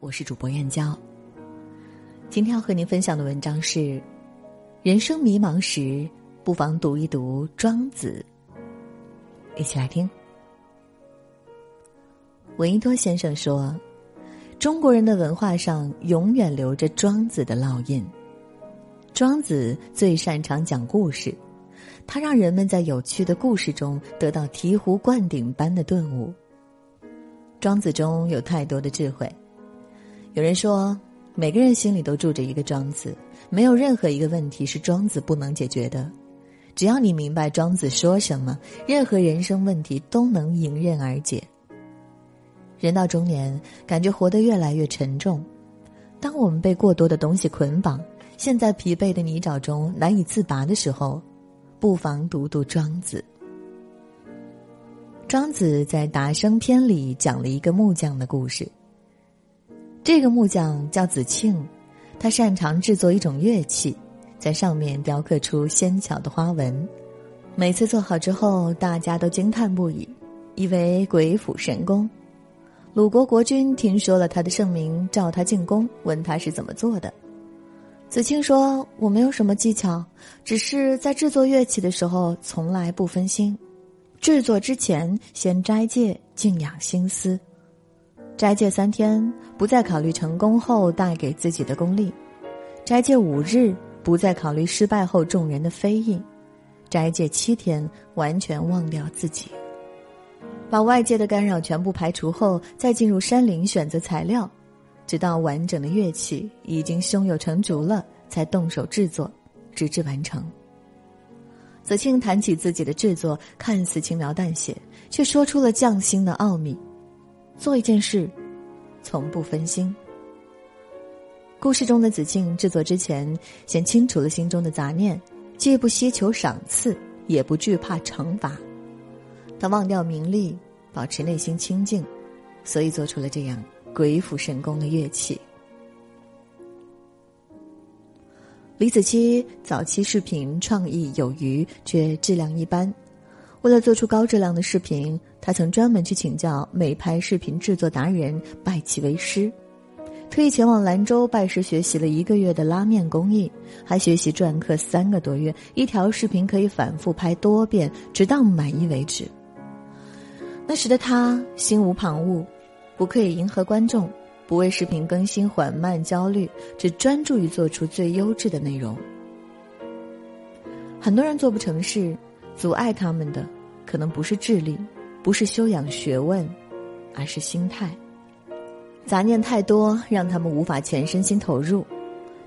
我是主播燕娇。今天要和您分享的文章是：人生迷茫时，不妨读一读《庄子》。一起来听。闻一多先生说：“中国人的文化上永远留着庄子的烙印。庄子最擅长讲故事，他让人们在有趣的故事中得到醍醐灌顶般的顿悟。庄子中有太多的智慧。”有人说，每个人心里都住着一个庄子，没有任何一个问题是庄子不能解决的。只要你明白庄子说什么，任何人生问题都能迎刃而解。人到中年，感觉活得越来越沉重。当我们被过多的东西捆绑，陷在疲惫的泥沼中难以自拔的时候，不妨读读庄子。庄子在《达生篇》里讲了一个木匠的故事。这个木匠叫子庆，他擅长制作一种乐器，在上面雕刻出纤巧的花纹。每次做好之后，大家都惊叹不已，以为鬼斧神工。鲁国国君听说了他的盛名，召他进宫，问他是怎么做的。子庆说：“我没有什么技巧，只是在制作乐器的时候从来不分心。制作之前先斋戒，静养心思。”斋戒三天，不再考虑成功后带给自己的功利；斋戒五日，不再考虑失败后众人的非议；斋戒七天，完全忘掉自己，把外界的干扰全部排除后，再进入山林选择材料，直到完整的乐器已经胸有成竹了，才动手制作，直至完成。子庆谈起自己的制作，看似轻描淡写，却说出了匠心的奥秘。做一件事，从不分心。故事中的子庆制作之前，先清除了心中的杂念，既不希求赏赐，也不惧怕惩罚。他忘掉名利，保持内心清净，所以做出了这样鬼斧神工的乐器。李子柒早期视频创意有余，却质量一般。为了做出高质量的视频，他曾专门去请教美拍视频制作达人，拜其为师，特意前往兰州拜师学习了一个月的拉面工艺，还学习篆刻三个多月，一条视频可以反复拍多遍，直到满意为止。那时的他心无旁骛，不刻意迎合观众，不为视频更新缓慢焦虑，只专注于做出最优质的内容。很多人做不成事。阻碍他们的，可能不是智力，不是修养学问，而是心态。杂念太多，让他们无法全身心投入。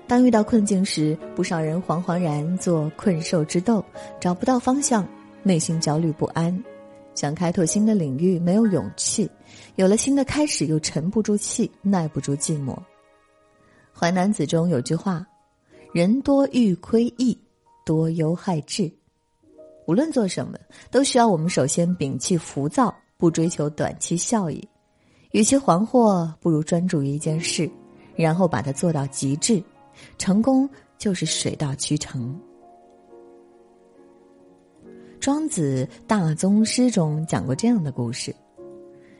当遇到困境时，不少人惶惶然做困兽之斗，找不到方向，内心焦虑不安，想开拓新的领域没有勇气，有了新的开始又沉不住气，耐不住寂寞。《淮南子》中有句话：“人多欲窥异，多忧害智。”无论做什么，都需要我们首先摒弃浮躁，不追求短期效益。与其惶惑，不如专注于一件事，然后把它做到极致。成功就是水到渠成。庄子《大宗师》中讲过这样的故事：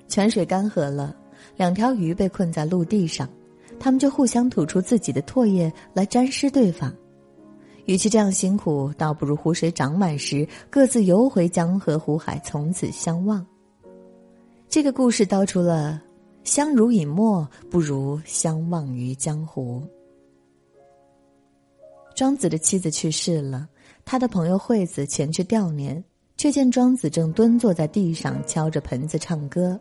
泉水干涸了，两条鱼被困在陆地上，它们就互相吐出自己的唾液来沾湿对方。与其这样辛苦，倒不如湖水涨满时各自游回江河湖海，从此相忘。这个故事道出了“相濡以沫，不如相忘于江湖”。庄子的妻子去世了，他的朋友惠子前去吊念，却见庄子正蹲坐在地上敲着盆子唱歌。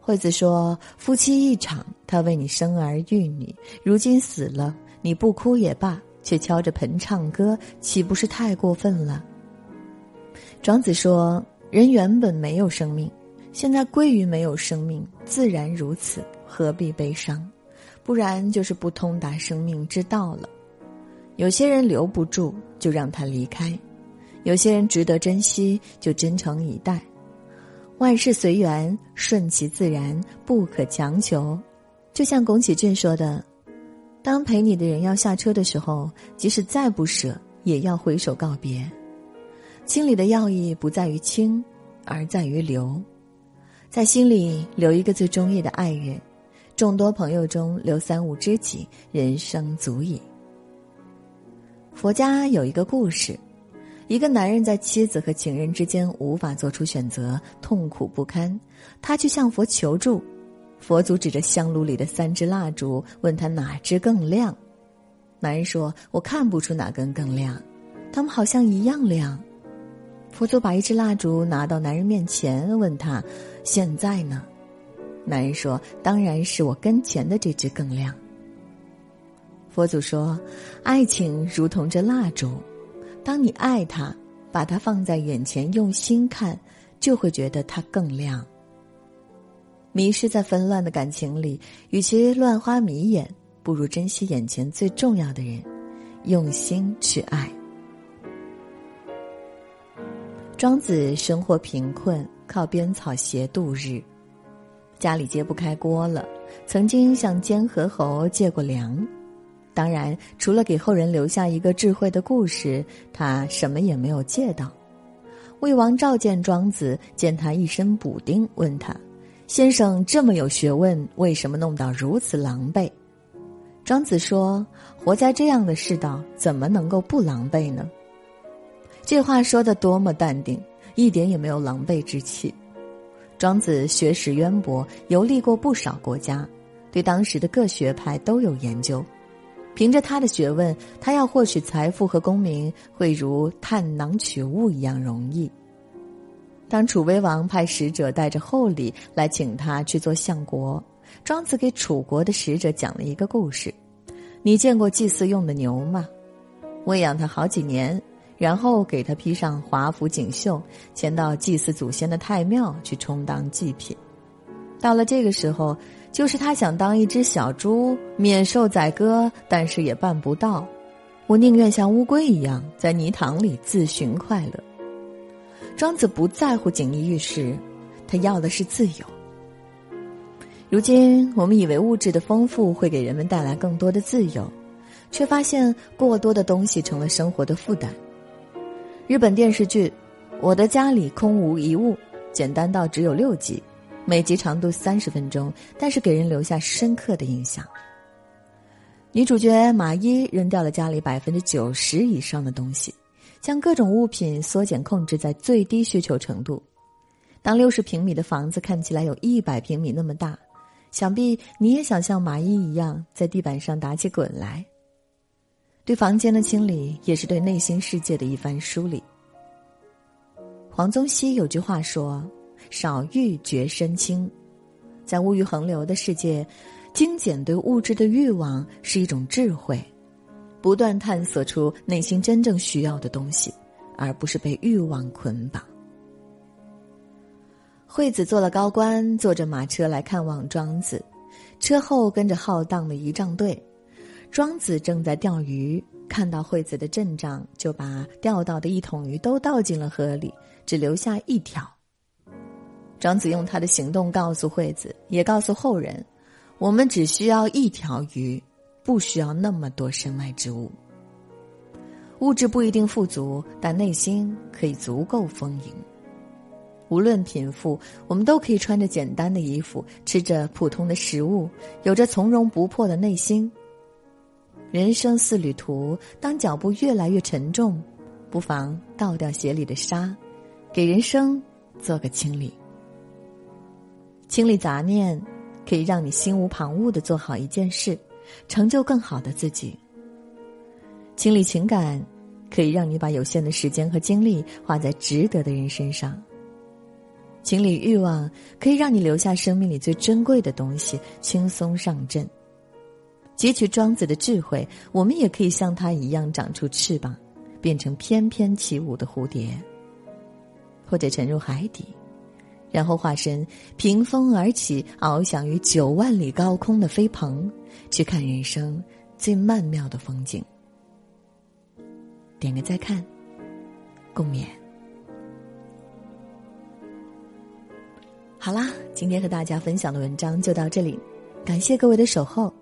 惠子说：“夫妻一场，他为你生儿育女，如今死了，你不哭也罢。”却敲着盆唱歌，岂不是太过分了？庄子说：“人原本没有生命，现在归于没有生命，自然如此，何必悲伤？不然就是不通达生命之道了。有些人留不住，就让他离开；有些人值得珍惜，就真诚以待。万事随缘，顺其自然，不可强求。就像宫崎骏说的。”当陪你的人要下车的时候，即使再不舍，也要挥手告别。清理的要义不在于清，而在于留，在心里留一个最中意的爱人，众多朋友中留三五知己，人生足矣。佛家有一个故事，一个男人在妻子和情人之间无法做出选择，痛苦不堪，他去向佛求助。佛祖指着香炉里的三支蜡烛，问他哪支更亮。男人说：“我看不出哪根更亮，他们好像一样亮。”佛祖把一支蜡烛拿到男人面前，问他：“现在呢？”男人说：“当然是我跟前的这支更亮。”佛祖说：“爱情如同这蜡烛，当你爱它，把它放在眼前，用心看，就会觉得它更亮。迷失在纷乱的感情里，与其乱花迷眼，不如珍惜眼前最重要的人，用心去爱。”庄子生活贫困，靠编草鞋度日。家里揭不开锅了，曾经向监和侯借过粮。当然，除了给后人留下一个智慧的故事，他什么也没有借到。魏王召见庄子，见他一身补丁，问他：“先生这么有学问，为什么弄到如此狼狈？”庄子说：“活在这样的世道，怎么能够不狼狈呢？”这话说的多么淡定，一点也没有狼狈之气。庄子学识渊博，游历过不少国家，对当时的各学派都有研究。凭着他的学问，他要获取财富和功名，会如探囊取物一样容易。当楚威王派使者带着厚礼来请他去做相国，庄子给楚国的使者讲了一个故事：“你见过祭祀用的牛吗？喂养它好几年。”然后给他披上华服锦绣，牵到祭祀祖先的太庙去充当祭品。到了这个时候，就是他想当一只小猪，免受宰割，但是也办不到。我宁愿像乌龟一样，在泥塘里自寻快乐。庄子不在乎锦衣玉食，他要的是自由。如今我们以为物质的丰富会给人们带来更多的自由，却发现过多的东西成了生活的负担。日本电视剧《我的家里空无一物》简单到只有六集，每集长度三十分钟，但是给人留下深刻的印象。女主角马伊扔掉了家里百分之九十以上的东西，将各种物品缩减控制在最低需求程度。当六十平米的房子看起来有一百平米那么大，想必你也想像马伊一样在地板上打起滚来。对房间的清理，也是对内心世界的一番梳理。黄宗羲有句话说：“少欲觉身轻。”在物欲横流的世界，精简对物质的欲望是一种智慧，不断探索出内心真正需要的东西，而不是被欲望捆绑。惠子做了高官，坐着马车来看望庄子，车后跟着浩荡的仪仗队。庄子正在钓鱼，看到惠子的阵仗，就把钓到的一桶鱼都倒进了河里，只留下一条。庄子用他的行动告诉惠子，也告诉后人：我们只需要一条鱼，不需要那么多身外之物。物质不一定富足，但内心可以足够丰盈。无论贫富，我们都可以穿着简单的衣服，吃着普通的食物，有着从容不迫的内心。人生似旅途，当脚步越来越沉重，不妨倒掉鞋里的沙，给人生做个清理。清理杂念，可以让你心无旁骛的做好一件事，成就更好的自己。清理情感，可以让你把有限的时间和精力花在值得的人身上。清理欲望，可以让你留下生命里最珍贵的东西，轻松上阵。汲取庄子的智慧，我们也可以像他一样长出翅膀，变成翩翩起舞的蝴蝶，或者沉入海底，然后化身凭风而起，翱翔于九万里高空的飞鹏，去看人生最曼妙的风景。点个再看，共勉。好啦，今天和大家分享的文章就到这里，感谢各位的守候。